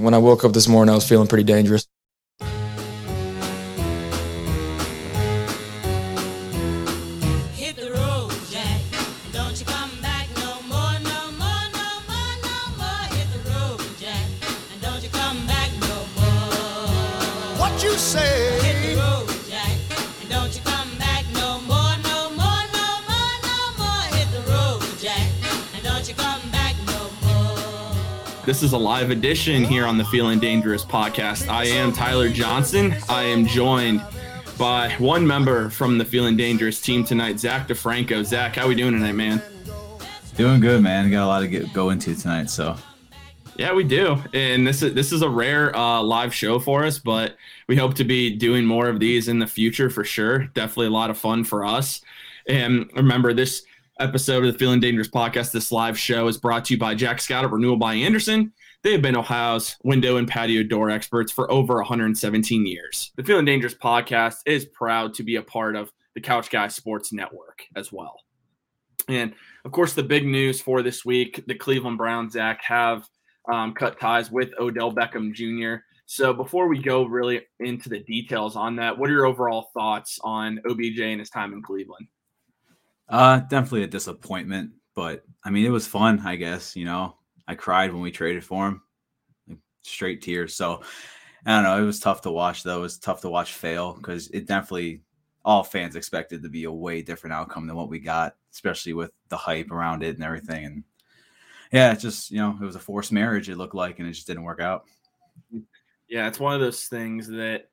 When I woke up this morning, I was feeling pretty dangerous. This is a live edition here on the Feeling Dangerous podcast. I am Tyler Johnson. I am joined by one member from the Feeling Dangerous team tonight, Zach DiFranco. Zach, how are we doing tonight, man? Doing good, man. Got a lot to get go into tonight. So Yeah, we do. And this is this is a rare uh, live show for us, but we hope to be doing more of these in the future for sure. Definitely a lot of fun for us. And remember, this episode of the Feeling Dangerous podcast, this live show, is brought to you by Jack Scott at Renewal by Andersen. They have been Ohio's window and patio door experts for over 117 years. The Feeling Dangerous podcast is proud to be a part of the Couch Guys Sports Network as well. And of course, the big news for this week the Cleveland Browns, Zach, have um, cut ties with Odell Beckham Jr. So before we go really into the details on that, what are your overall thoughts on OBJ and his time in Cleveland? Uh definitely a disappointment. But I mean it was fun, I guess, you know. I cried when we traded for him. Straight tears. So I don't know. It was tough to watch though. It was tough to watch fail because it definitely all fans expected to be a way different outcome than what we got, especially with the hype around it and everything. And yeah, it just you know, it was a forced marriage, it looked like, and it just didn't work out. Yeah, it's one of those things that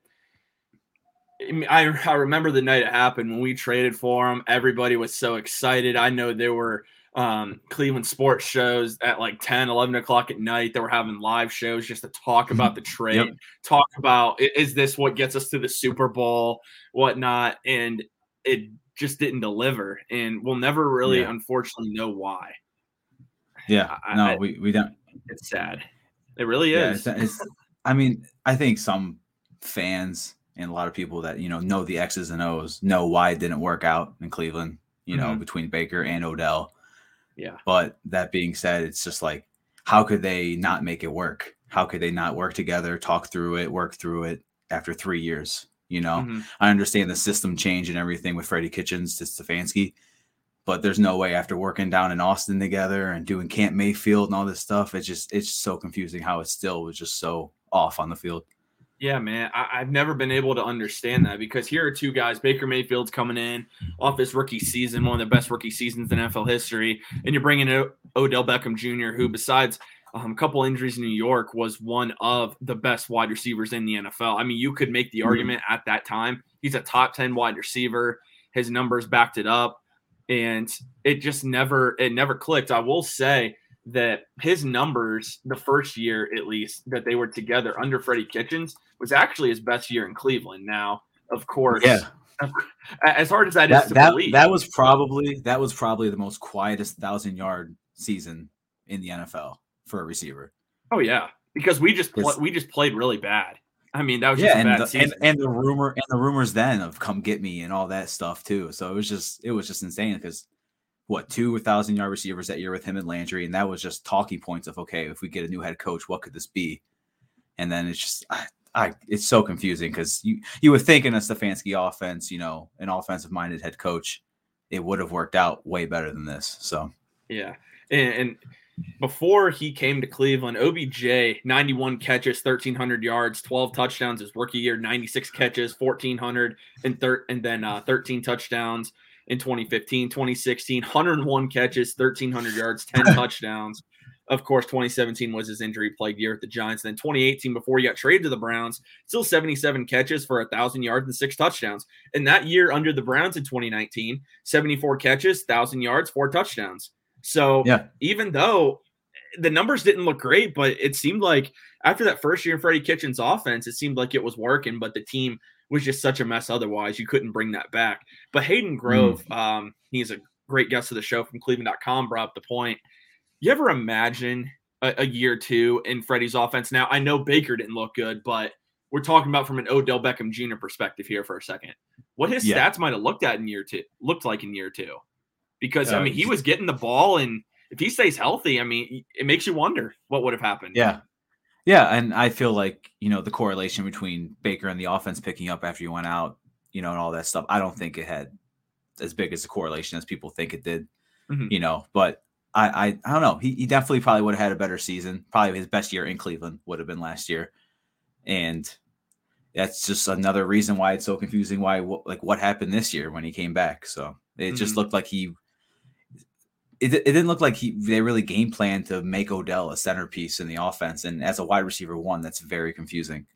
I, I remember the night it happened when we traded for him. Everybody was so excited. I know there were um, Cleveland sports shows at like 10, 11 o'clock at night. They were having live shows just to talk about the trade, Yep. talk about is this what gets us to the Super Bowl, whatnot. And it just didn't deliver. And we'll never really, Yeah. unfortunately, know why. Yeah. I- No, I- we, we don't It's sad. It really yeah, is. it's, it's, I mean, I think some fans and a lot of people that you know know the X's and O's know why it didn't work out in Cleveland. You know, Mhm. between Baker and Odell. Yeah. But that being said, it's just like, how could they not make it work? How could they not work together, talk through it, work through it after three years? You know, Mhm. I understand the system change and everything with Freddie Kitchens to Stefanski, but there's no way after working down in Austin together and doing Camp Mayfield and all this stuff. It's just it's so confusing how it still was just so off on the field. Yeah, man. I, I've never been able to understand that because here are two guys. Baker Mayfield's coming in off his rookie season, one of the best rookie seasons in NFL history. And you're bringing in Odell Beckham Jr., who, besides um, a couple injuries in New York, was one of the best wide receivers in the NFL. I mean, you could make the argument at that time. He's a top 10 wide receiver. His numbers backed it up. And it just never, it never clicked. I will say, that his numbers, the first year at least that they were together under Freddie Kitchens, was actually his best year in Cleveland. Now, of course, yeah. as hard as that is that to that, believe, that was probably that was probably the most quietest thousand yard season in the NFL for a receiver. oh yeah, because we just pl- we just played really bad. I mean, that was just Yeah, a and bad the, season. and and the rumor and the rumors then of come get me and all that stuff too. So it was just it was just insane because what two thousand yard receivers that year with him and Landry, and that was just talking points of okay, if we get a new head coach, what could this be? And then it's just I, I it's so confusing because you you would think in a Stefanski offense, you know, an offensive minded head coach, it would have worked out way better than this. So Yeah. And, and before he came to Cleveland, OBJ, 91 catches, 1,300 yards, 12 touchdowns his rookie year, 96 catches, 1,400, and, thir- and then uh, 13 touchdowns in 2015, 2016, 101 catches, 1,300 yards, 10 touchdowns. Of course, 2017 was his injury plagued year at the Giants. Then 2018, before he got traded to the Browns, still 77 catches for 1,000 yards and six touchdowns. And that year under the Browns in 2019, 74 catches, 1,000 yards, four touchdowns. So yeah, even though the numbers didn't look great, but it seemed like after that first year in Freddie Kitchens' offense, it seemed like it was working, but the team was just such a mess otherwise. You couldn't bring that back. But Hayden Grove, um, he's a great guest of the show from Cleveland.com, brought up the point. You ever imagine a, a year two in Freddie's offense? Now, I know Baker didn't look good, but we're talking about from an Odell Beckham Jr. perspective here for a second. What his Yeah. stats might have looked at in year two, looked like in year two. Because I Uh, mean, he was getting the ball, and if he stays healthy, I mean, it makes you wonder what would have happened. Yeah. Yeah, and I feel like you know the correlation between Baker and the offense picking up after you went out, you know, and all that stuff. I don't think it had as big as a correlation as people think it did. Mhm. You know, but I I, I don't know. He, he definitely probably would have had a better season. Probably his best year in Cleveland would have been last year, and that's just another reason why it's so confusing. Why like what happened this year when he came back? So it just Mhm. looked like he. It, it didn't look like he they really game planned to make Odell a centerpiece in the offense, and as a wide receiver one, that's very confusing.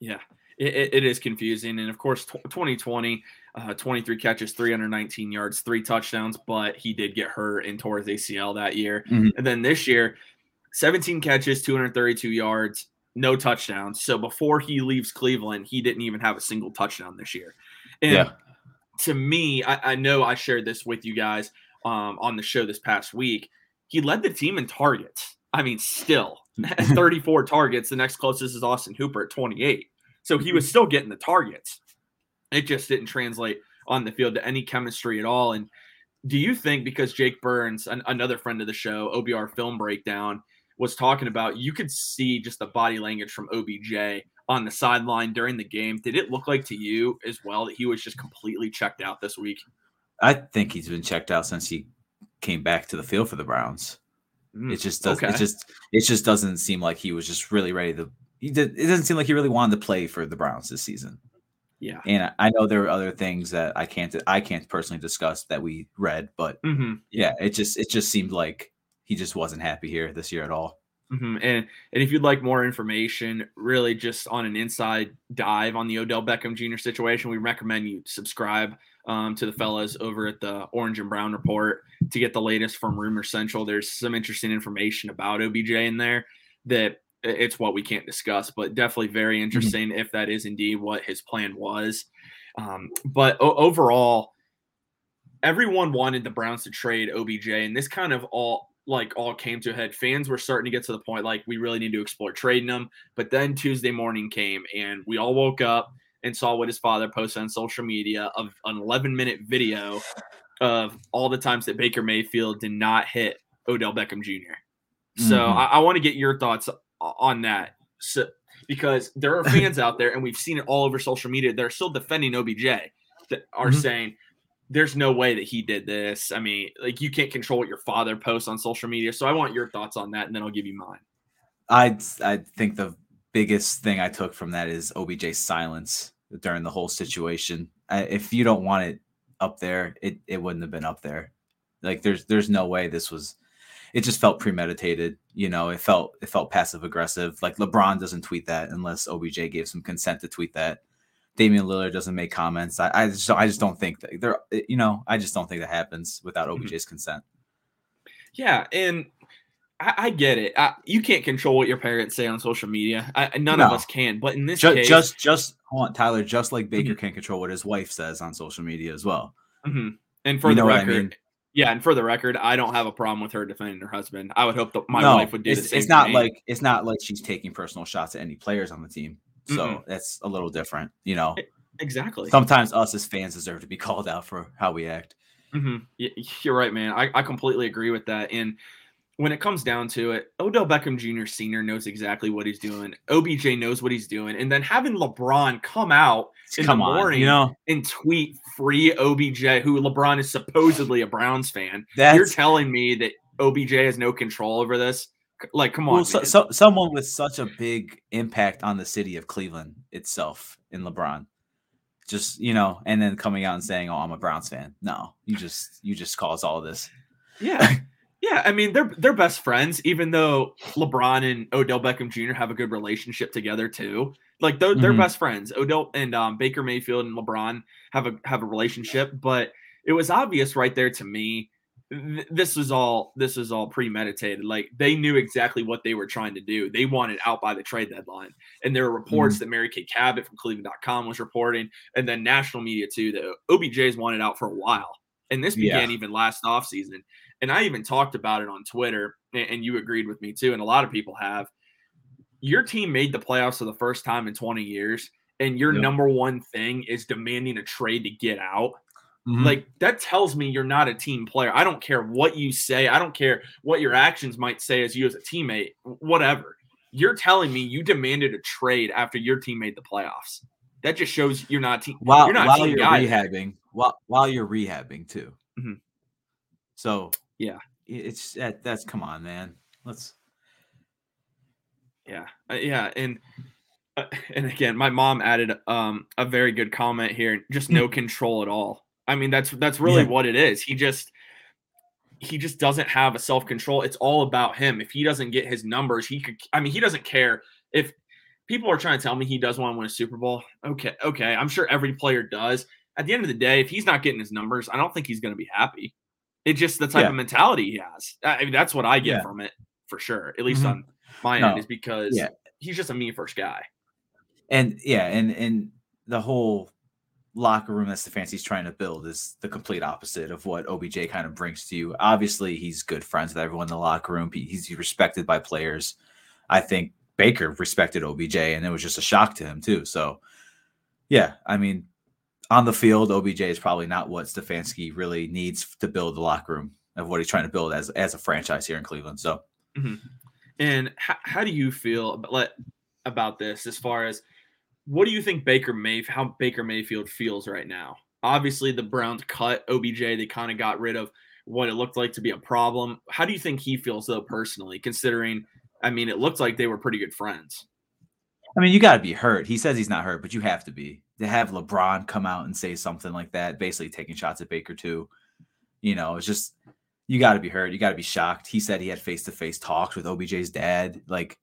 Yeah, it, it- is confusing. And of course, tw 2020, uh, 23 catches, 319 yards, three touchdowns, but he did get hurt and tore his ACL that year. Mhm. And then this year, 17 catches, 232 yards, no touchdowns. So before he leaves Cleveland, he didn't even have a single touchdown this year. And Yeah. to me, I, I know I shared this with you guys um, on the show this past week. He led the team in targets. I mean, still 34 targets. The next closest is Austin Hooper at 28. So he was still getting the targets. It just didn't translate on the field to any chemistry at all. And do you think because Jake Burns, an, another friend of the show, OBR Film Breakdown, was talking about, you could see just the body language from OBJ on the sideline during the game. Did it look like to you as well that he was just completely checked out this week? I think he's been checked out since he came back to the field for the Browns. Mm, It just does. okay. It just it just doesn't seem like he was just really ready to. He did. It doesn't seem like he really wanted to play for the Browns this season. yeah. And I- know there are other things that I can't. I can't personally discuss that we read, but hmm yeah, it just it just seemed like he just wasn't happy here this year at all. hmm And and if you'd like more information, really just on an inside dive on the Odell Beckham Jr. situation, we recommend you subscribe um, to the fellas over at the Orange and Brown Report to get the latest from Rumor Central. There's some interesting information about OBJ in there that it's what we can't discuss, but definitely very interesting if that is indeed what his plan was. Um, but o- overall, everyone wanted the Browns to trade OBJ, and this kind of all like all came to a head. Fans were starting to get to the point like we really need to explore trading them. But then Tuesday morning came, and we all woke up and saw what his father posted on social media of an 11 minute video of all the times that Baker Mayfield did not hit Odell Beckham Jr. So Mhm. I, I want to get your thoughts on that. So because there are fans out there, and we've seen it all over social media, that are still defending OBJ that are Mhm. saying there's no way that he did this. I mean, like you can't control what your father posts on social media. So I want your thoughts on that, and then I'll give you mine. I I think the biggest thing I took from that is OBJ's silence during the whole situation. I, if you don't want it up there, it it wouldn't have been up there. Like there's there's no way this was. It just felt premeditated. You know, it felt it felt passive aggressive. Like LeBron doesn't tweet that unless OBJ gave some consent to tweet that. Damian Lillard doesn't make comments. I, I just I just don't think that there. You know, I just don't think that happens without Mhm. OBJ's consent. Yeah, and I, I get it. I, you can't control what your parents say on social media. I, none No. of us can. But in this Just, case, just, just hold on, Tyler. Just like Baker can't control what his wife says on social media as well. Mhm. and for You the record, mean? yeah, and for the record, I don't have a problem with her defending her husband. I would hope that my no, wife would do it's, the same. it's not me. like it's not like she's taking personal shots at any players on the team. So Mm-mm. that's a little different. You know, exactly. sometimes us as fans deserve to be called out for how we act. hmm You're right, man. I, I completely agree with that. And when it comes down to it, Odell Beckham Jr. Senior knows exactly what he's doing. OBJ knows what he's doing, and then having LeBron come out in Come the on, morning you know and tweet free OBJ, who LeBron is supposedly a Browns fan. that's You're telling me that OBJ has no control over this? Like, come on. well, so, so, someone with such a big impact on the city of Cleveland itself in LeBron. Just you know, and then coming out and saying, "Oh, I'm a Browns fan." No, you just you just caused all this. Yeah. Yeah, I mean they're they're best friends, even though LeBron and Odell Beckham Jr. have a good relationship together too. Like they're, they're Mhm. best friends. Odell and um, Baker Mayfield and LeBron have a have a relationship, but it was obvious right there to me. th- This was all this is all premeditated. Like they knew exactly what they were trying to do. They wanted out by the trade deadline, and there were reports that Mary Kay Cabot from Cleveland.com was reporting, and then national media too that OBJ's wanted out for a while. And this Yeah. began even last offseason and I even talked about it on Twitter, and you agreed with me too, and a lot of people have. Your team made the playoffs for the first time in 20 years, and your Yep. number one thing is demanding a trade to get out. Mhm. Like that tells me you're not a team player. I don't care what you say. I don't care what your actions might say as you as a teammate, whatever. you're telling me you demanded a trade after your team made the playoffs. That just shows you're not team. while you're not while team you're rehabbing, while while you're rehabbing too. Mhm. So Yeah. it's that that's come on, man. Let's Yeah, uh, yeah, and uh, and again, my mom added um a very good comment here. Just no control at all. I mean, that's that's really Yeah. what it is. He just he just doesn't have a self control. It's all about him. If he doesn't get his numbers, he could. I mean, he doesn't care if people are trying to tell me he does want to win a Super Bowl. Okay, okay, I'm sure every player does. At the end of the day, if he's not getting his numbers, I don't think he's going to be happy. It's just the type Yeah. of mentality he has. I mean, that's what I get Yeah. from it for sure. At least Mhm. on my No. end, is because Yeah. he's just a me first guy. and yeah, and and the whole locker room that Stefanski's trying to build is the complete opposite of what OBJ kind of brings to you. Obviously, he's good friends with everyone in the locker room. He's respected by players. I think Baker respected OBJ, and it was just a shock to him too. So, yeah, I mean, on the field, OBJ is probably not what Stefanski really needs to build the locker room of what he's trying to build as as a franchise here in Cleveland. So, mm-hmm. And how, how do you feel about, about this as far as what do you think Baker May how Baker Mayfield feels right now? Obviously, the Browns cut OBJ. They kind of got rid of what it looked like to be a problem. How do you think he feels though personally, considering? I mean, it looked like they were pretty good friends. I mean, you got to be hurt. He says he's not hurt, but you have to be. To have LeBron come out and say something like that, basically taking shots at Baker too, you know, it's just you got to be hurt. You got to be shocked. He said he had face to face talks with OBJ's dad, like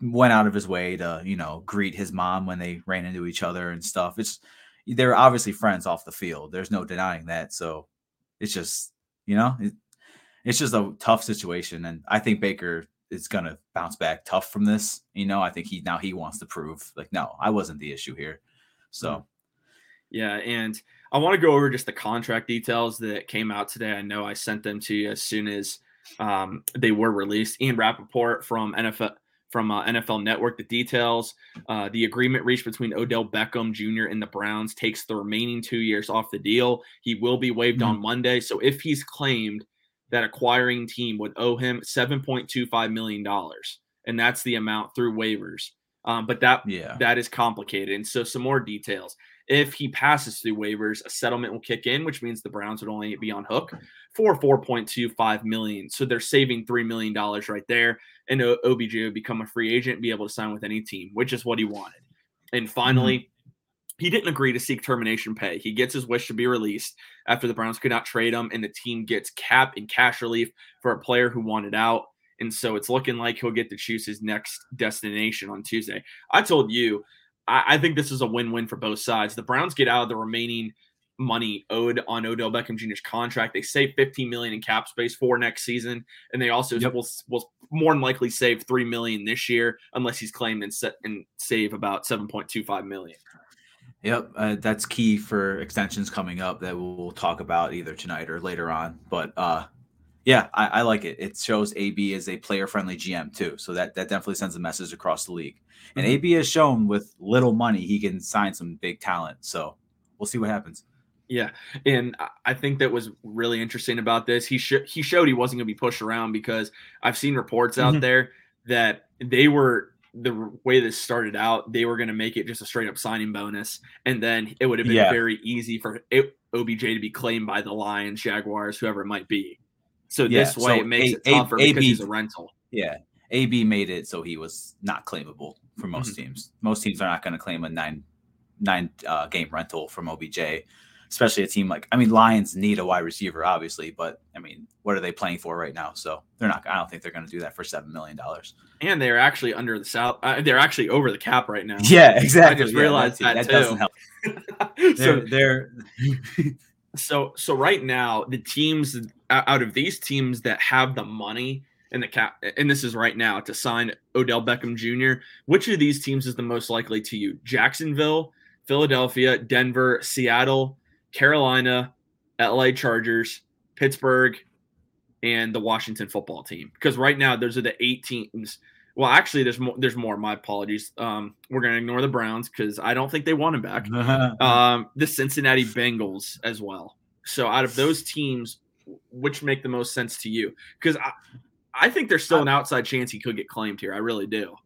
went out of his way to you know greet his mom when they ran into each other and stuff. It's they're obviously friends off the field. There's no denying that. So it's just you know it, it's just a tough situation, and I think Baker is gonna bounce back tough from this. You know, I think he now he wants to prove like, no, I wasn't the issue here. So Yeah, and I want to go over just the contract details that came out today. I know I sent them to you as soon as um, they were released. Ian Rapoport from NFL from uh, NFL Network. The details: uh, the agreement reached between Odell Beckham Jr. and the Browns takes the remaining two years off the deal. He will be waived on Monday. So if he's claimed that acquiring team would owe him seven point two five million dollars, and that's the amount through waivers. Um, but that yeah, that is complicated. And so some more details. If he passes through waivers, a settlement will kick in, which means the Browns would only be on hook for 4.25 million. So they're saving three million dollars right there. And OBJ would become a free agent and be able to sign with any team, which is what he wanted. And finally, he didn't agree to seek termination pay. He gets his wish to be released after the Browns could not trade him, and the team gets cap and cash relief for a player who wanted out. And so it's looking like he'll get to choose his next destination on Tuesday. I told you, I, I think this is a win-win for both sides. The Browns get out of the remaining money owed on Odell Beckham Jr.'s contract. They save 15 million in cap space for next season, and they also Yep. will will more than likely save three million this year, unless he's claimed and set and save about 7.25 million. Yep, uh, that's key for extensions coming up that we'll talk about either tonight or later on. But uh, yeah, I, I like it. It shows AB as a player-friendly GM too, so that that definitely sends a message across the league. And Mhm. AB has shown with little money he can sign some big talent. So we'll see what happens. Yeah, and I- think that was really interesting about this. He sh- he showed he wasn't going to be pushed around because I've seen reports out Mhm. there that they were the way this started out. They were going to make it just a straight up signing bonus, and then it would have been Yeah. very easy for OBJ to be claimed by the Lions, Jaguars, whoever it might be. So Yeah, this way, so it makes A- it tougher A- because he's a rental. Yeah, AB made it so he was not claimable for most Mm-hmm. teams. Most teams are not going to claim a nine nine uh, game rental from OBJ, especially a team like I mean Lions need a wide receiver obviously, but I mean what are they playing for right now? So they're not. I don't think they're going to do that for seven million dollars. And they're actually under the south. Uh, they're actually over the cap right now. Yeah, exactly. I just realized that, that doesn't help. so They're, they're So so right now the teams out of these teams that have the money and the cap and this is right now to sign Odell Beckham Jr. Which of these teams is the most likely to you? Jacksonville, Philadelphia, Denver, Seattle, Carolina, LA Chargers, Pittsburgh, and the Washington football team. Because right now those are the eight teams. Well, actually, there's more. There's more. My apologies. Um, we're gonna ignore the Browns because I don't think they want him back um, the Cincinnati Bengals as well. So out of those teams, which make the most sense to you? Because I, I think there's still an outside chance he could get claimed here. I really do.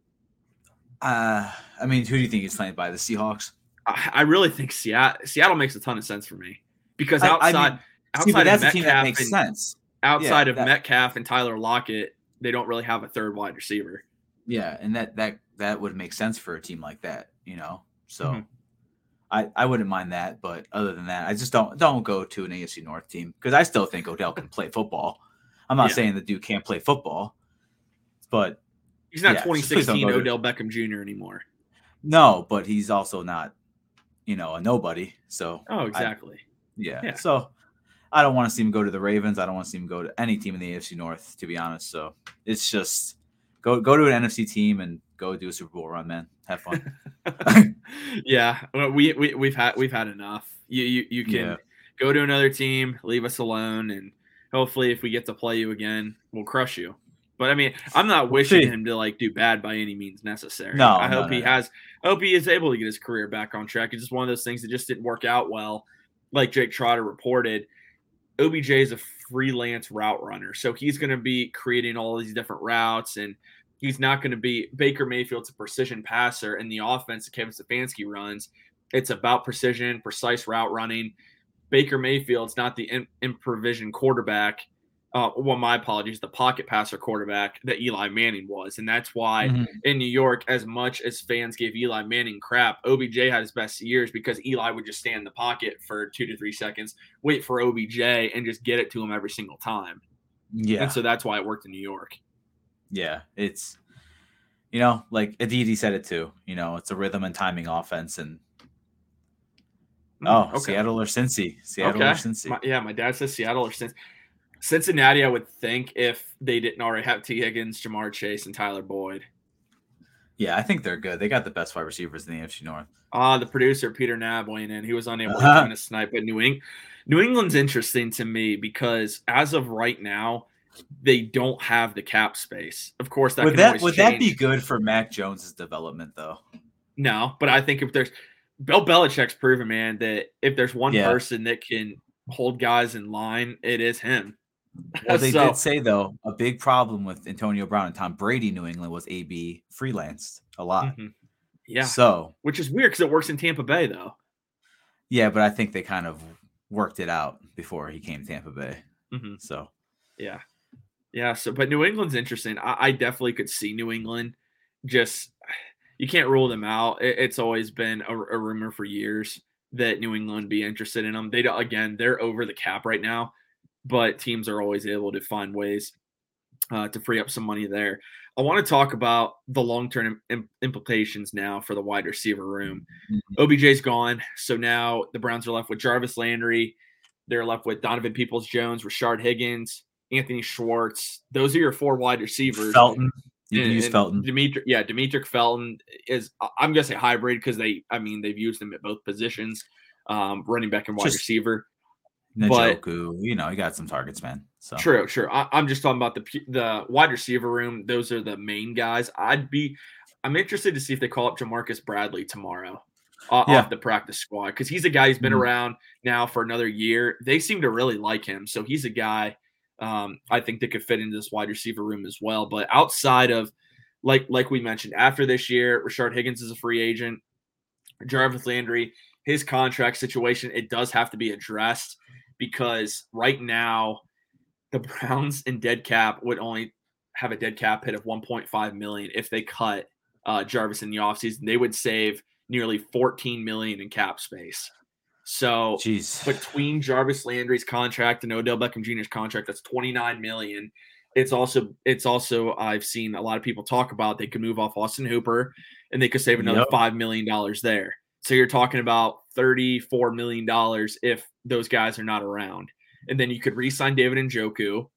Uh, I mean, who do you think he's playing by? The Seahawks? I, I really think Seattle Seattle makes a ton of sense for me because I- I outside mean, outside See, that's of a team that Metcalf makes and, sense. outside Yeah, of that- Metcalf and Tyler Lockett, they don't really have a third wide receiver. Yeah, and that that that would make sense for a team like that, you know. So Mhm. I I wouldn't mind that, but other than that, I just don't don't go to an AFC North team because I still think Odell can play football. I'm not Yeah. saying the dude can't play football, but He's not Yeah, just please don't 2016 go to- Odell Beckham Jr. anymore. no, but he's also not, you know, a nobody. So Oh, I- exactly. yeah. Yeah. So I don't want to see him go to the Ravens. I don't want to see him go to any team in the AFC North, to be honest. So it's just go go to an NFC team and go do a Super Bowl run, man. Have fun. yeah, well, we, we we've had we've had enough. You you, you can Yeah. go to another team, leave us alone, and hopefully, if we get to play you again, we'll crush you. But I mean, I'm not wishing see. him to like do bad by any means necessary. No, I hope no, he no. has. I hope he is able to get his career back on track. It's just one of those things that just didn't work out well. Like Jake Trotter reported, OBJ is a freelance route runner, so he's going to be creating all these different routes, and he's not going to be Baker Mayfield's a precision passer, and the offense that Kevin Stefanski runs, it's about precision, precise route running. Baker Mayfield's not the in, improvision quarterback. Uh, well, my apologies, the pocket passer quarterback that Eli Manning was, and that's why Mhm. in New York, as much as fans gave Eli Manning crap, OBJ had his best years because Eli would just stand in the pocket for two to three seconds, wait for OBJ, and just get it to him every single time. Yeah. And so that's why it worked in New York. Yeah, it's you know, like Aditi said it too. You know, it's a rhythm and timing offense, and oh, okay. Seattle or Cincy, Seattle or Cincy. My- yeah, my dad says Seattle or Cincy. Cincinnati. I would think if they didn't already have Tee Higgins, Ja'Marr Chase, and Tyler Boyd. yeah, I think they're good. They got the best wide receivers in the AFC North. Ah, the producer Peter Nab weighing in. He was unable to Uh-huh. join a snipe at New England. New England's interesting to me because as of right now, they don't have the cap space. Of course, that would can that would that be good for Mac Jones's development though? No, but I think if there's Bill Belichick's proven, man, that if there's one Yeah. person that can hold guys in line, it is him. Well, they So- did say though a big problem with Antonio Brown and Tom Brady, New England was AB freelanced a lot. Mhm. Yeah, So which is weird because it works in Tampa Bay though. yeah, but I think they kind of worked it out before he came to Tampa Bay. hmm So Yeah. Yeah. So, but New England's interesting. I, I definitely could see New England just, you can't rule them out. It, it's always been a, a rumor for years that New England be interested in them. They again, they're over the cap right now, but teams are always able to find ways uh, to free up some money there. I want to talk about the long term Im- implications now for the wide receiver room. OBJ's gone. So now the Browns are left with Jarvis Landry. They're left with Donovan Peoples Jones, Rashard Higgins, Anthony Schwartz. Those are your four wide receivers. Felton, you can And- use Felton. Dimitri, yeah, Demetric Felton is. I'm gonna say hybrid because they. I mean, they've used him at both positions, um, running back and wide Just- receiver. but- you know, he got some targets, man. So True, true. I, I'm just talking about the the wide receiver room. Those are the main guys. I'd be. I'm interested to see if they call up Ja'Marcus Bradley tomorrow uh, Yeah. off the practice squad because he's a guy who's been Mhm. around now for another year. They seem to really like him, so he's a guy um, I think that could fit into this wide receiver room as well. But outside of like like we mentioned, after this year, Richard Higgins is a free agent. Jarvis Landry, his contract situation, it does have to be addressed because right now the Browns in dead cap would only have a dead cap hit of 1.5 million if they cut uh, Jarvis in the offseason. They would save nearly 14 million in cap space. So jeez. between Jarvis Landry's contract and Odell Beckham Jr.'s contract, that's 29 million. It's also it's also I've seen a lot of people talk about they could move off Austin Hooper and they could save another Yep. five million dollars there. So you're talking about 34 million dollars if those guys are not around. And then you could re-sign David Njoku.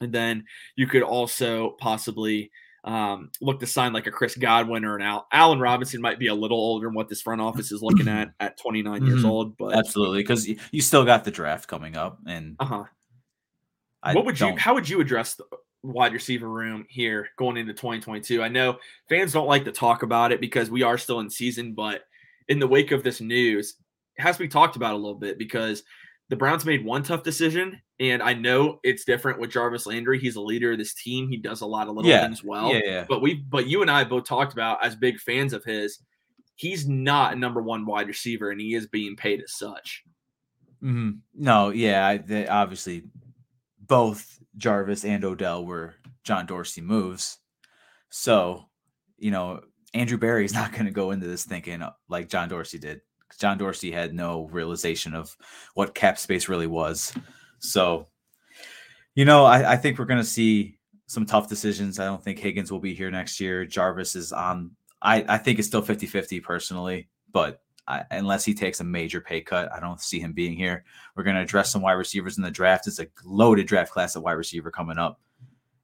And then you could also possibly um, look to sign like a Chris Godwin or an Al- Allen Robinson might be a little older than what this front office is looking at at 29 years Mhm. old, but Absolutely, because you still got the draft coming up, and uh-huh. What would you how would you address the wide receiver room here going into 2022 i know fans don't like to talk about it because we are still in season but in the wake of this news it has to be talked about a little bit because the browns made one tough decision And I know it's different with Jarvis Landry. He's a leader of this team. He does a lot of little Yeah. things well. yeah, yeah. But we, but you and I both talked about as big fans of his, he's not a number one wide receiver, and he is being paid as such. Mhm. No, yeah, they, obviously both Jarvis and Odell were John Dorsey moves. So, you know, Andrew Berry's not going to go into this thinking uh, like John Dorsey did. John Dorsey had no realization of what cap space really was. So, you know, I, I think we're going to see some tough decisions. I don't think Higgins will be here next year. Jarvis is on, I, I think it's still 50 50 personally, but I, unless he takes a major pay cut, I don't see him being here. We're going to address some wide receivers in the draft. It's a loaded draft class of wide receiver coming up.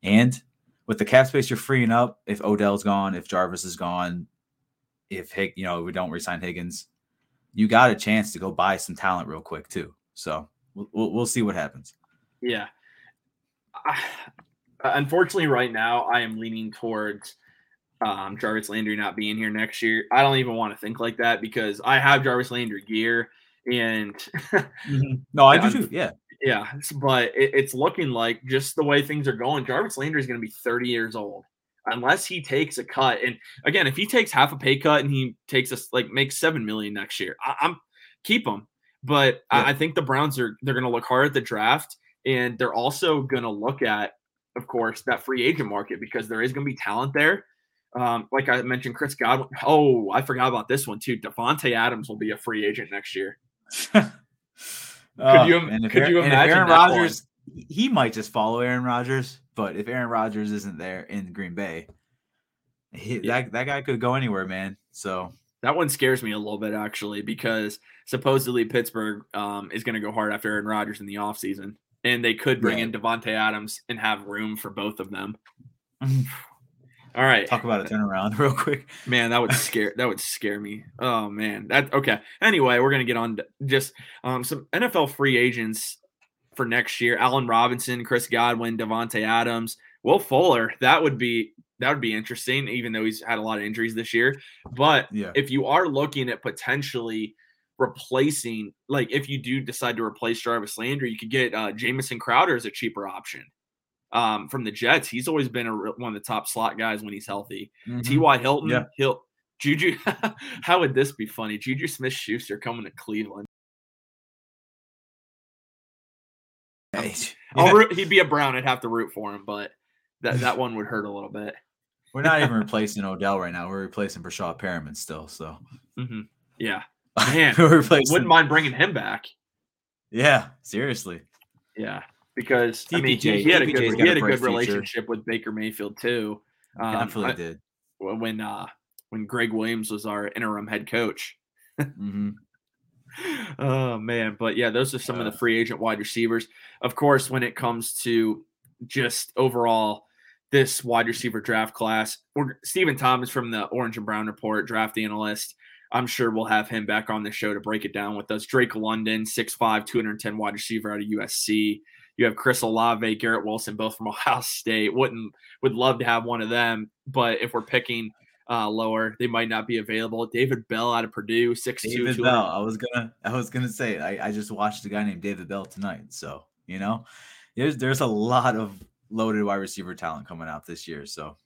And with the cap space you're freeing up, if Odell's gone, if Jarvis is gone, if Hig, you know, we don't resign Higgins, you got a chance to go buy some talent real quick too. So we'll, we'll, see what happens. Yeah. I- unfortunately, right now, I am leaning towards um, Jarvis Landry not being here next year. I don't even want to think like that because I have Jarvis Landry gear, and No, I do too. Yeah. yeah, but it, it's looking like just the way things are going, Jarvis Landry is going to be 30 years old unless he takes a cut. And again, if he takes half a pay cut and he takes us like makes seven million next year, I, I'm keep him. But Yeah. I, I think the Browns are they're going to look hard at the draft, and they're also going to look at, of course, that free agent market because there is going to be talent there. Um, like I mentioned, Chris Godwin. Oh, I forgot about this one too. Davante Adams will be a free agent next year. could you im- could you Uh, and imagine Aaron that one? Rodgers? He might just follow Aaron Rodgers, but if Aaron Rodgers isn't there in Green Bay, he, Yeah. that that guy could go anywhere, man. So That one scares me a little bit actually because supposedly Pittsburgh um, is going to go hard after Aaron Rodgers in the offseason. And they could bring Yeah. in Davante Adams and have room for both of them. All right, talk about a turnaround real quick. man, that would scare that would scare me. Oh man, that okay. Anyway, we're gonna get on just um, some NFL free agents for next year: Allen Robinson, Chris Godwin, Davante Adams, Will Fuller. That would be that would be interesting, even though he's had a lot of injuries this year. But Yeah. if you are looking at potentially replacing, like if you do decide to replace Jarvis Landry, you could get uh, Jamison Crowder as a cheaper option um, from the Jets. He's always been a, one of the top slot guys when he's healthy. Mhm. T.Y. Hilton, Yeah. Hill, Juju. how would this be funny? Juju Smith Schuster coming to Cleveland. Hey, I'll yeah, root, he'd be a Brown. I'd have to root for him, but that, that one would hurt a little bit. We're not even replacing Odell right now. We're replacing Breshad Perriman still. So hmm Yeah. Man, replacing. Wouldn't mind bringing him back. Yeah, seriously. Yeah, because I mean, he, he had a good he had a good future. relationship with Baker Mayfield too. Um, Definitely I- did. when uh when Gregg Williams was our interim head coach. hmm oh man, but yeah, those are some of the free agent wide receivers. Of course, when it comes to just overall this wide receiver draft class, or Stephen Thomas from the Orange and Brown Report, draft analyst. I'm sure we'll have him back on the show to break it down with us. Drake London, 6'5, 210 wide receiver out of USC. You have Chris Olave, Garrett Wilson, both from Ohio State. Wouldn't would love to have one of them, but if we're picking uh, lower, they might not be available. David Bell out of Purdue, 6'2, David 200 Bell. I was gonna. I was gonna say. I, I just watched a guy named David Bell tonight. So you know, there's there's a lot of loaded wide receiver talent coming out this year. So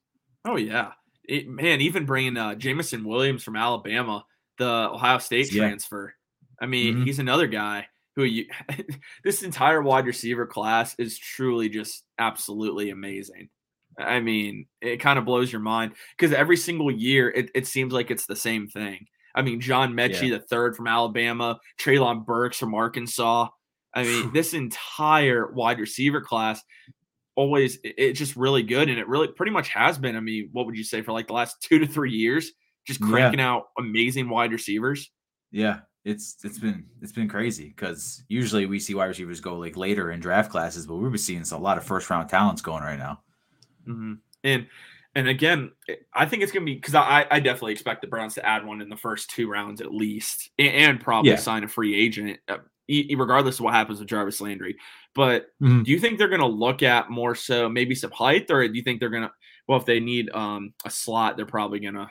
Oh yeah, it, man. Even bringing uh, Jameson Williams from Alabama, the Ohio State Yeah. transfer. I mean, Mhm. he's another guy who you. this entire wide receiver class is truly just absolutely amazing. I mean, it kind of blows your mind because every single year it, it seems like it's the same thing. I mean, John Metchie, the third from Alabama, Treylon Burks from Arkansas. I mean, this entire wide receiver class always it's just really good and it really pretty much has been i mean what would you say for like the last two to three years just Yeah. cranking out amazing wide receivers yeah, it's it's been it's been crazy because usually we see wide receivers go like later in draft classes, but we've been seeing a lot of first round talents going right now. Mhm. and and again i think it's gonna be because I, I definitely expect the browns to add one in the first two rounds at least and, and probably Yeah. sign a free agent uh, regardless of what happens with jarvis landry but Mhm. do you think they're going to look at more so maybe some height or do you think they're going to well if they need um a slot they're probably going to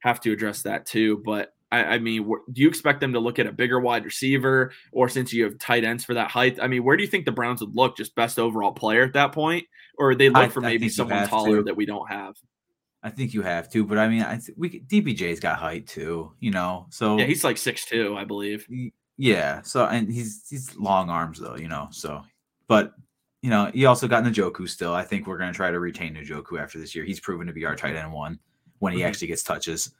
have to address that too but I, I mean, do you expect them to look at a bigger wide receiver, or since you have tight ends for that height? I mean, where do you think the Browns would look? Just best overall player at that point, or they look I- for maybe someone taller to. that we don't have? I think you have to, but I mean, I th- we OBJ's got height too, you know. So Yeah, he's like six two, I believe. Yeah. So and he's he's long arms though, you know. So, but you know, he also got Njoku still. I think we're gonna try to retain Njoku after this year. He's proven to be our tight end one when he Mhm. actually gets touches.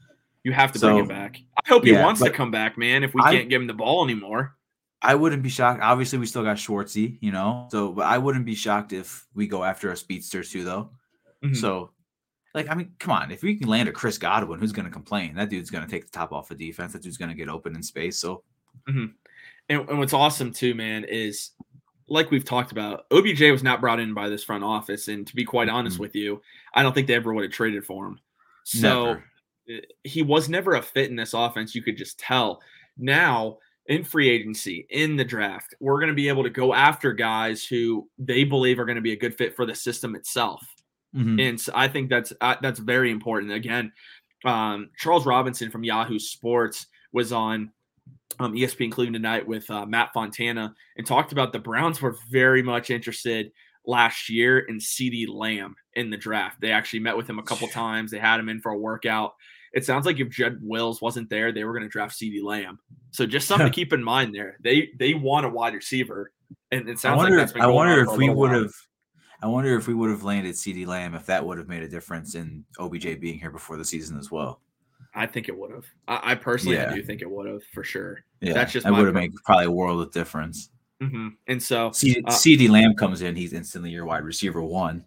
You have to bring him back. I hope he yeah, wants to come back, man. If we I- can't give him the ball anymore, I wouldn't be shocked. Obviously, we still got Schwartzy, you know. So, but I wouldn't be shocked if we go after a speedster too, though. Mhm. So, like, I mean, come on. If we can land a Chris Godwin, who's gonna complain? That dude's gonna take the top off of defense. That dude's gonna get open in space. So, and, and what's awesome too, man, is like we've talked about, OBJ was not brought in by this front office, and to be quite honest Mhm. with you, I don't think they ever would have traded for him. So never. uh, he was never a fit in this offense. You could just tell. Now in free agency, in the draft, we're going to be able to go after guys who they believe are going to be a good fit for the system itself. Mhm. And so I think that's uh, that's very important. Again, um, Charles Robinson from Yahoo Sports was on um, ESPN Cleveland tonight with uh, Matt Fontana and talked about the Browns were very much interested last year in CeeDee Lamb in the draft. They actually met with him a couple times. They had him in for a workout. It sounds like if Jed Wills wasn't there, they were going to draft CeeDee Lamb. So just something to keep in mind there. They they want a wide receiver, and it I sounds wonder. like that's been I wonder on if we would have. I wonder if we would have landed CeeDee Lamb if that would have made a difference in OBJ being here before the season as well. I think it would have. I, I personally, I do think it would have for sure. Yeah, That's just that would have made probably a world of difference. hmm And so, C- Uh, CeeDee Lamb comes in, he's instantly your wide receiver one.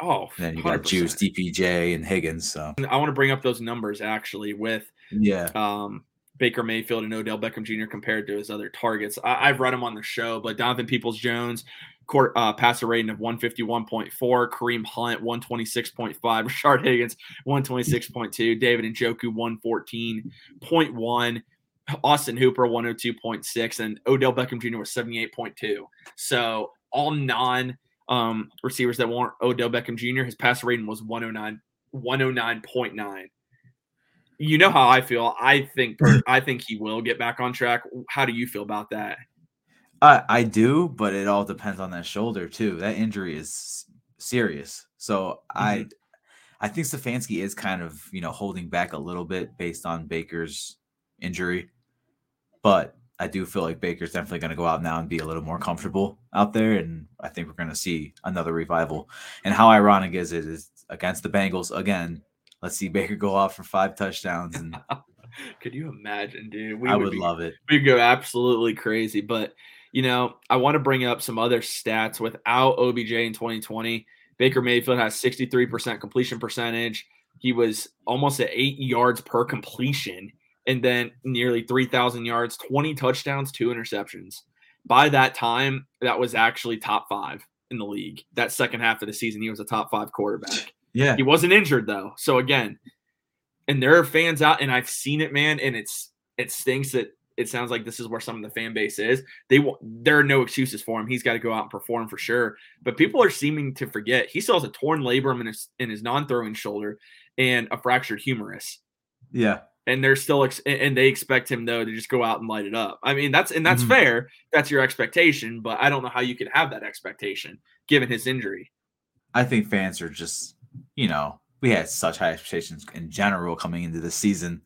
oh, And then you got 100%. Juice, DPJ, and Higgins. So I want to bring up those numbers actually with yeah, um, Baker Mayfield and Odell Beckham Jr. compared to his other targets. I, I've read them on the show, but Donovan Peoples Jones, court uh, passer rating of 151.4, Kareem Hunt 126.5, Rashard Higgins 126.2, David and Njoku 114.1. Austin Hooper 102.6 and Odell Beckham Jr. was 78.2. So all non um, receivers that weren't Odell Beckham Jr. His passer rating was 109 109.9. You know how I feel. I think I think he will get back on track. How do you feel about that? I I do, but it all depends on that shoulder too. That injury is serious. So I mm-hmm. I think Stefanski is kind of you know holding back a little bit based on Baker's injury, but I do feel like Baker's definitely going to go out now and be a little more comfortable out there, and I think we're going to see another revival. And how ironic is it is against the Bengals again? Let's see Baker go off for five touchdowns, and Could you imagine, dude? We I would be- love it. We'd go absolutely crazy. But you know, I want to bring up some other stats without OBJ in 2020. Baker Mayfield has 63% completion percentage. He was almost at eight yards per completion, and then nearly 3,000 yards, 20 touchdowns, two interceptions. By that time, that was actually top five in the league. That second half of the season, he was a top five quarterback. Yeah, He wasn't injured though. So again, and there are fans out, and I've seen it, man, and it's it stinks that it sounds like this is where some of the fan base is. They wa- there are no excuses for him. He's got to go out and perform for sure. But people are seeming to forget he still has a torn labrum in his in his non-throwing shoulder and a fractured humerus. yeah. And they're still ex- and- they expect him though to just go out and light it up. I mean that's and that's Mhm. fair. That's your expectation, but I don't know how you could have that expectation given his injury. I think fans are just, you know, we had such high expectations in general coming into the season.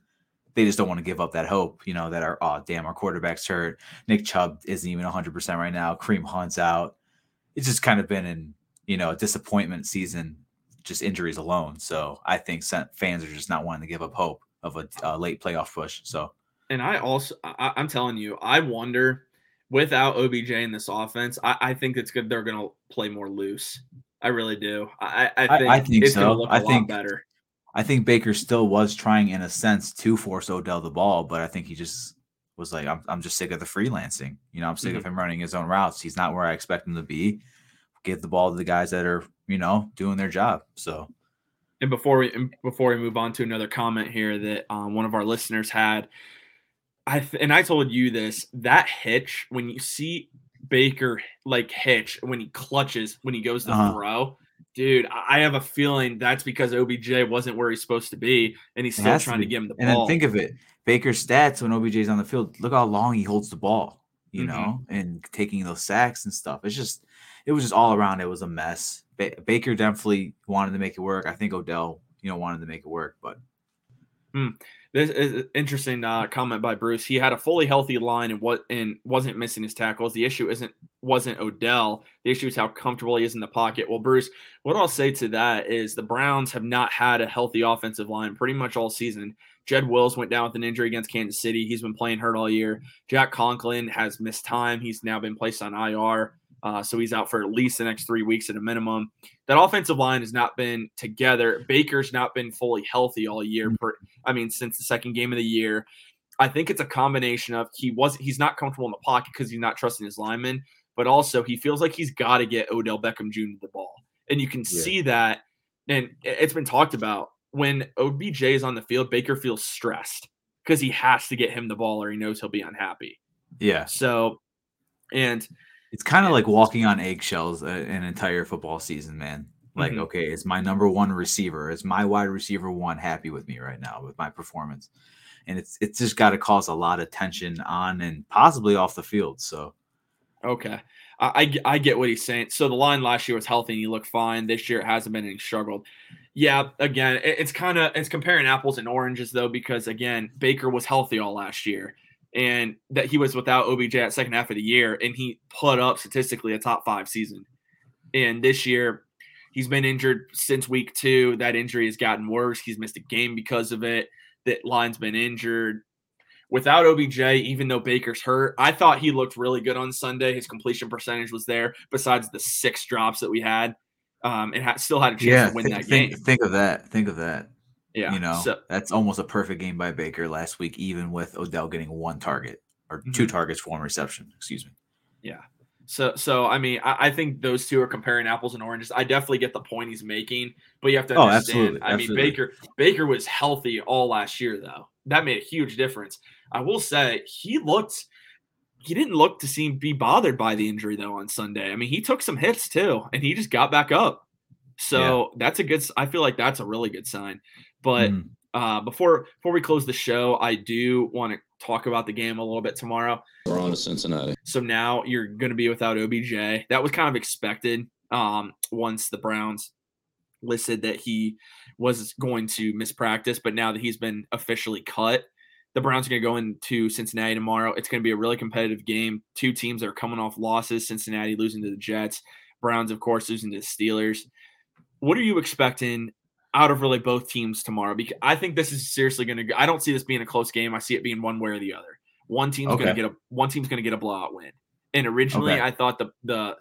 They just don't want to give up that hope, you know, that our, oh, damn, our quarterback's hurt. Nick Chubb isn't even 100% right now. Kareem Hunt's out. It's just kind of been in, you know, a disappointment season, just injuries alone. So I think fans are just not wanting to give up hope of a, a late playoff push. So And I also, I, I'm telling you, I wonder without OBJ in this offense, I, I think it's good. They're going to play more loose. I really do. I, I I- think, I think it's going so. to look a I lot think- better. I think Baker still was trying, in a sense, to force Odell the ball, but I think he just was like, I'm, I'm just sick of the freelancing. You know, I'm sick of him running his own routes. He's not where I expect him to be. Give the ball to the guys that are, you know, doing their job. So, And before we and before we move on to another comment here that um, one of our listeners had, I th- and I told you this that hitch when you see Baker like hitch when he clutches when he goes to Uh-huh. throw, Dude, I have a feeling that's because OBJ wasn't where he's supposed to be, and he's still to trying to, be. give him the And ball. And then think of it. Baker's stats when OBJ's on the field, look how long he holds the ball, you Mhm. know, and taking those sacks and stuff. It's just, it was just all around. It was a mess. Ba- Baker definitely wanted to make it work. I think Odell, you know, wanted to make it work, but This is interesting uh, comment by Bruce. He had a fully healthy line and what and wasn't missing his tackles. The issue isn't wasn't Odell. The issue is how comfortable he is in the pocket. Well, Bruce, what I'll say to that is the Browns have not had a healthy offensive line pretty much all season. Jed Wills went down with an injury against Kansas City. He's been playing hurt all year. Jack Conklin has missed time. He's now been placed on IR. Uh, so he's out for at least the next three weeks at a minimum. That offensive line has not been together. Baker's not been fully healthy all year. Per, I mean, since the second game of the year. I think it's a combination of he was he's not comfortable in the pocket because he's not trusting his linemen, but also he feels like he's got to get Odell Beckham Jr. the ball, and you can Yeah. see that. And it- it's been talked about when OBJ is on the field, Baker feels stressed because he has to get him the ball or he knows he'll be unhappy. yeah, So, and it's kind of like walking on eggshells a- an entire football season, man. Like, Mhm. okay, is my number one receiver, is my wide receiver one happy with me right now with my performance? And it's it's just got to cause a lot of tension on and possibly off the field. So Okay. I, I I get what he's saying. So the line last year was healthy and he looked fine. This year it hasn't been and he struggled. Yeah, again, it- it's kind of it's comparing apples and oranges though, because again, Baker was healthy all last year. And that he was without OBJ at second half of the year, and he put up statistically a top five season. And this year, he's been injured since week two. That injury has gotten worse. He's missed a game because of it. That line's been injured without OBJ, even though Baker's hurt, I thought he looked really good on Sunday. His completion percentage was there, besides the six drops that we had, um, and ha- still had a chance to win think, that think, game. think of that. Think of that. Yeah, you know, So, that's almost a perfect game by Baker last week, even with Odell getting one target or 2 Mhm. targets for one reception. Excuse me. Yeah. So, so I mean, I, I think those two are comparing apples and oranges. I definitely get the point he's making, but you have to Oh, understand. absolutely, I mean. Baker Baker was healthy all last year, though. That made a huge difference. I will say he looked. He didn't look to seem be bothered by the injury though on Sunday. I mean, he took some hits too, and he just got back up. So that's a good. I feel like that's a really good sign. But Mhm. uh, before before we close the show, I do want to talk about the game a little bit tomorrow. We're on to Cincinnati. So now you're going to be without OBJ. That was kind of expected. Um, once the Browns listed that he was going to miss practice, but now that he's been officially cut, the Browns are going to go into Cincinnati tomorrow. It's going to be a really competitive game. Two teams that are coming off losses. Cincinnati losing to the Jets. Browns, of course, losing to the Steelers. What are you expecting out of really both teams tomorrow? Because I think this is seriously going to. I don't see this being a close game. I see it being one way or the other. One team's going to get a one team's going to get a blowout win. And originally, Okay. I thought the the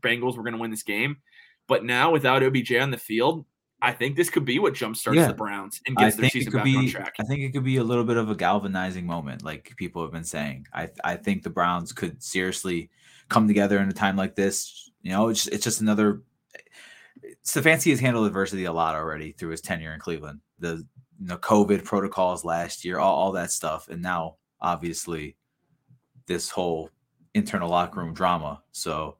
Bengals were going to win this game, but now without OBJ on the field, I think this could be what jumpstarts Yeah. the Browns and I gets their season back on track. I think it could be a little bit of a galvanizing moment, like people have been saying. I I think the Browns could seriously come together in a time like this. You know, it's it's just another. Stefanski has handled adversity a lot already through his tenure in Cleveland. The you know COVID protocols last year, all, all that stuff, and now obviously this whole internal locker room drama. So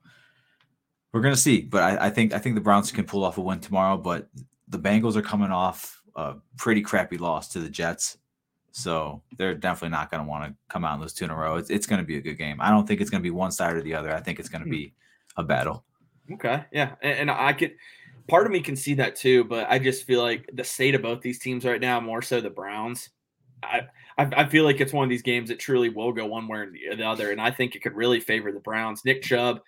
we're gonna see, but I, I think I think the Browns can pull off a win tomorrow. But the Bengals are coming off a pretty crappy loss to the Jets, so they're definitely not gonna want to come out and lose two in a row. It's, it's gonna be a good game. I don't think it's gonna be one side or the other. I think it's gonna Hmm. be a battle. Okay, yeah, and, and I could. Part of me can see that too, but I just feel like the state of both these teams right now, more so the Browns. I, I I feel like it's one of these games that truly will go one way or the- the other, and I think it could really favor the Browns. Nick Chubb,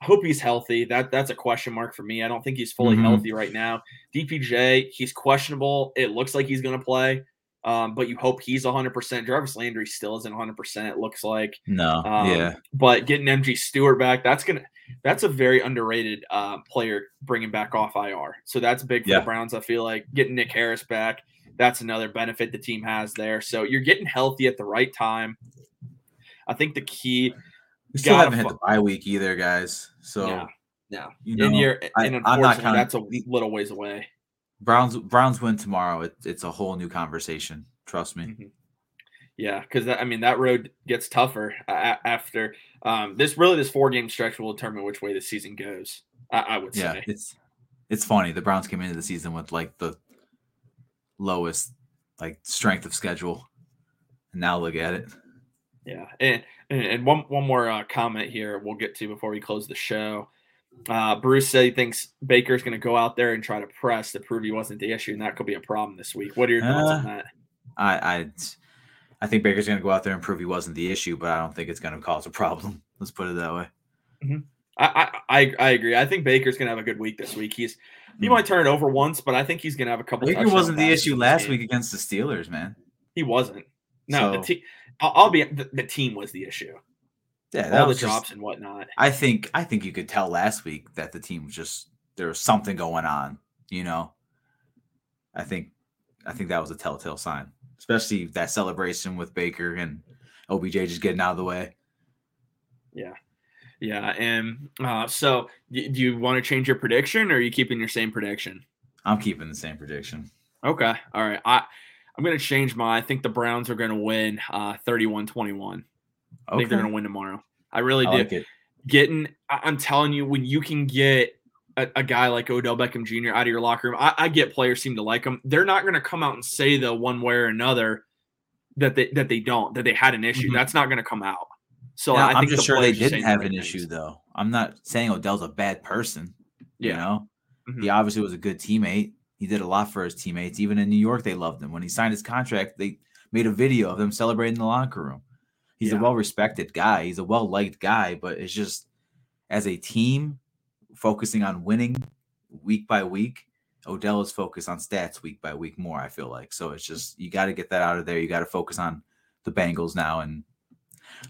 I hope he's healthy. That that's a question mark for me. I don't think he's fully Mhm. healthy right now. DPJ, he's questionable. It looks like he's going to play, um, but you hope he's 100%. Jarvis Landry still isn't 100%. It looks like. No, Um, yeah, But getting MJ Stewart back, that's gonna that's a very underrated uh, player bringing back off IR. So that's big for Yeah. the Browns. I feel like getting Nick Harris back, that's another benefit the team has there. So you're getting healthy at the right time. I think the key, we still haven't hit the bye week either, guys. So yeah, yeah, you know, and you're I- and I'm not unfortunately that's a little ways away. Browns Browns win tomorrow. It, it's a whole new conversation. Trust me. Mhm. Yeah, because I mean that road gets tougher after um, this. Really, this four game stretch will determine which way the season goes. I, I would Yeah, say. it's it's funny. The Browns came into the season with like the lowest like strength of schedule. And now look at it. Yeah, and and, and one one more uh, comment here we'll get to before we close the show. Uh, Bruce said he thinks Baker's going to go out there and try to press to prove he wasn't the issue, and that could be a problem this week. What are your thoughts on Uh, that? I I I think Baker's gonna go out there and prove he wasn't the issue, but I don't think it's gonna cause a problem. Let's put it that way. I, I I I agree. I think Baker's going to have a good week this week. He's he Hmm. might turn it over once, but I think he's going to have a couple. Baker wasn't the issue last game. week against the Steelers, man. He wasn't. No, the So- team. I'll, I'll be the, the team was the issue. Yeah, that All the was just- and whatnot. I think I think you could tell last week that the team was just there was something going on. You know, I think I think that was a telltale sign, especially that celebration with Baker and OBJ just getting out of the way. Yeah, Yeah, and uh, so do you want to change your prediction, or are you keeping your same prediction? I'm keeping the same prediction. Okay, all right. I I'm going to change my. I think the Browns are going to win uh 31-21. I Okay, think they're going to win tomorrow. I really I do. like it. Getting, I'm telling you, when you can get a, a guy like Odell Beckham Jr. out of your locker room, I, I get players seem to like him. They're not going to come out and say the one way or another that they that they don't that they had an issue. Mhm. That's not going to come out. So I I'm just the sure they didn't the have right an things. issue though. I'm not saying Odell's a bad person. You Yeah. know, Mhm. he obviously was a good teammate. He did a lot for his teammates. Even in New York, they loved him. When he signed his contract, they made a video of them celebrating in the locker room. He's Yeah. a well-respected guy. He's a well-liked guy, but it's just as a team focusing on winning week by week. Odell is focused on stats week by week more. I feel like so. It's just you got to get that out of there. You got to focus on the Bengals now, and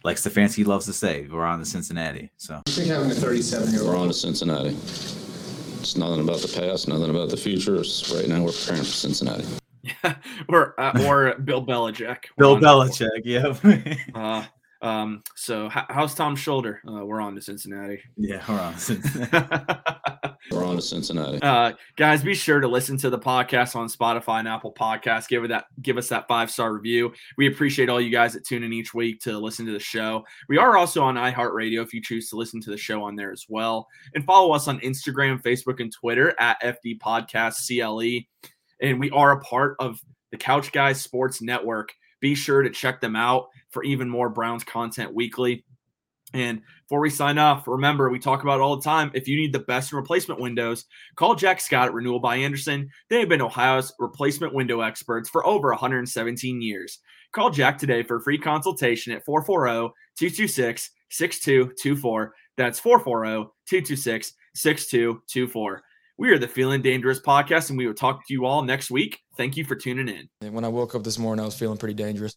like Stefanski loves to say, we're on to Cincinnati. So I think having a 37 year We're on old to Cincinnati. It's nothing about the past, nothing about the future. It's right now we're preparing for Cincinnati. or uh, or Bill Belichick. Bill On- Belichick, yeah, Uh, um. So how, how's Tom's shoulder? Uh, we're on to Cincinnati. yeah, we're on to Cincinnati. We're on to Cincinnati. uh, guys, be sure to listen to the podcast on Spotify and Apple Podcasts. Give it that, give us that five star review. We appreciate all you guys that tune in each week to listen to the show. We are also on iHeartRadio if you choose to listen to the show on there as well. And follow us on Instagram, Facebook, and Twitter at FD Podcast CLE. And we are a part of the Couch Guys Sports Network. Be sure to check them out for even more Browns content weekly. And before we sign off, remember we talk about it all the time. If you need the best replacement windows, call Jack Scott at Renewal by Andersen. They have been Ohio's replacement window experts for over 117 years. Call Jack today for a free consultation at 440 226 6224. That's 440 226 6224. We are the Feeling Dangerous podcast, and we will talk to you all next week. Thank you for tuning in. And when I woke up this morning, I was feeling pretty dangerous.